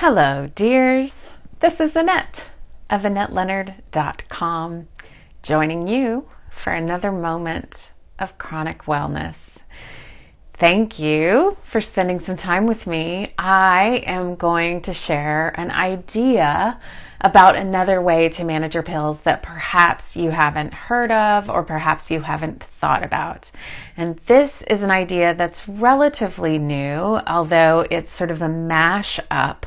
Hello, dears. This is Annette of AnnetteLeonard.com joining you for another moment of chronic wellness. Thank you for spending some time with me. I am going to share an idea about another way to manage your pills that perhaps you haven't heard of or perhaps you haven't thought about. And this is an idea that's relatively new, although it's sort of a mash up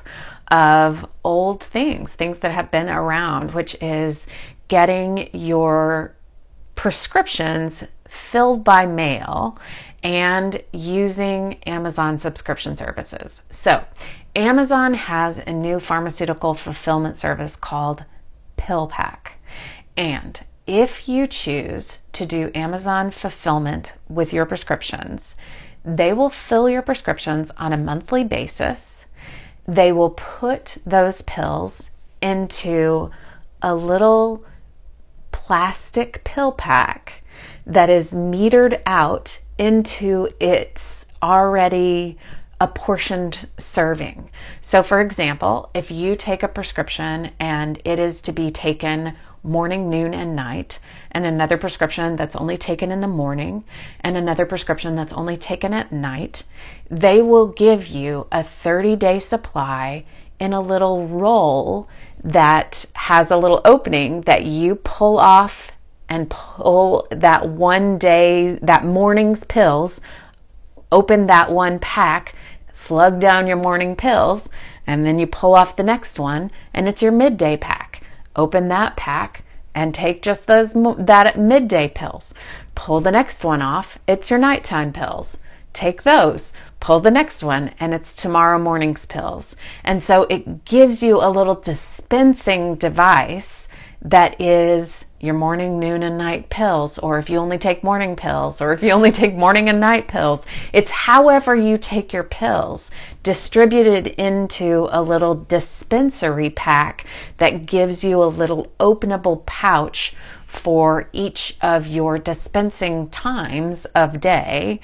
of old things, things that have been around, which is getting your prescriptions filled by mail and using Amazon subscription services. So, Amazon has a new pharmaceutical fulfillment service called PillPack. And if you choose to do Amazon fulfillment with your prescriptions, they will fill your prescriptions on a monthly basis. They will put those pills into a little plastic pill pack that is metered out into its already apportioned serving. So, for example, if you take a prescription and it is to be taken morning, noon, and night, and another prescription that's only taken in the morning, and another prescription that's only taken at night, they will give you a 30 day supply in a little roll that has a little opening that you pull off and pull that one day, that morning's pills, open that one pack, slug down your morning pills, and then you pull off the next one, and it's your midday pack. Open that pack and take just those that midday pills. Pull the next one off, it's your nighttime pills. Take those, pull the next one, and it's tomorrow morning's pills. And so it gives you a little dispensing device that is your morning, noon, and night pills, or if you only take morning pills, or if you only take morning and night pills. It's however you take your pills distributed into a little dispensary pack that gives you a little openable pouch for each of your dispensing times of day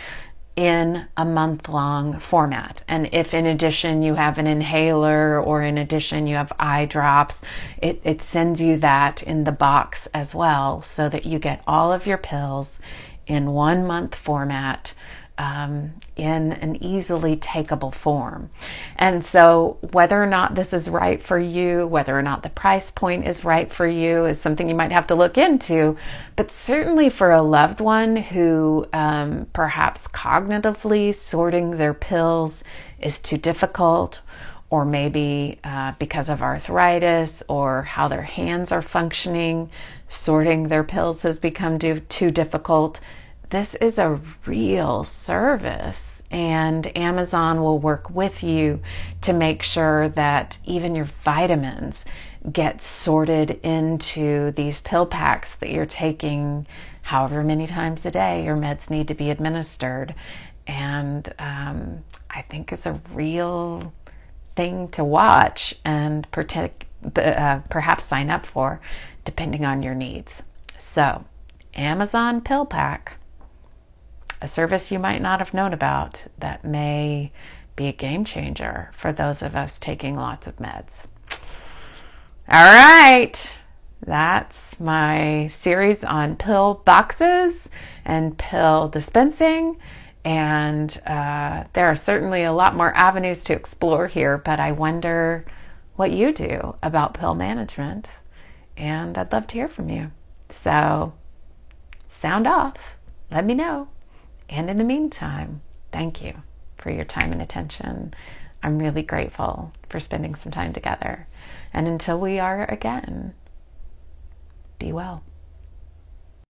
in a month long format. And if in addition you have an inhaler or in addition you have eye drops, it, it sends you that in the box as well so that you get all of your pills in one month format um, in an easily takeable form. And so, whether or not this is right for you, whether or not the price point is right for you, is something you might have to look into. But certainly for a loved one who um, perhaps cognitively sorting their pills is too difficult, or maybe uh, because of arthritis or how their hands are functioning, sorting their pills has become too, too difficult this is a real service and Amazon will work with you to make sure that even your vitamins get sorted into these pill packs that you're taking however many times a day your meds need to be administered. And um, I think it's a real thing to watch and protect, uh, perhaps sign up for, depending on your needs. So, Amazon Pill Pack a service you might not have known about that may be a game changer for those of us taking lots of meds. All right, that's my series on pill boxes and pill dispensing. And uh, there are certainly a lot more avenues to explore here, but I wonder what you do about pill management. And I'd love to hear from you. So, sound off. Let me know. And in the meantime, thank you for your time and attention. I'm really grateful for spending some time together. And until we are again, be well.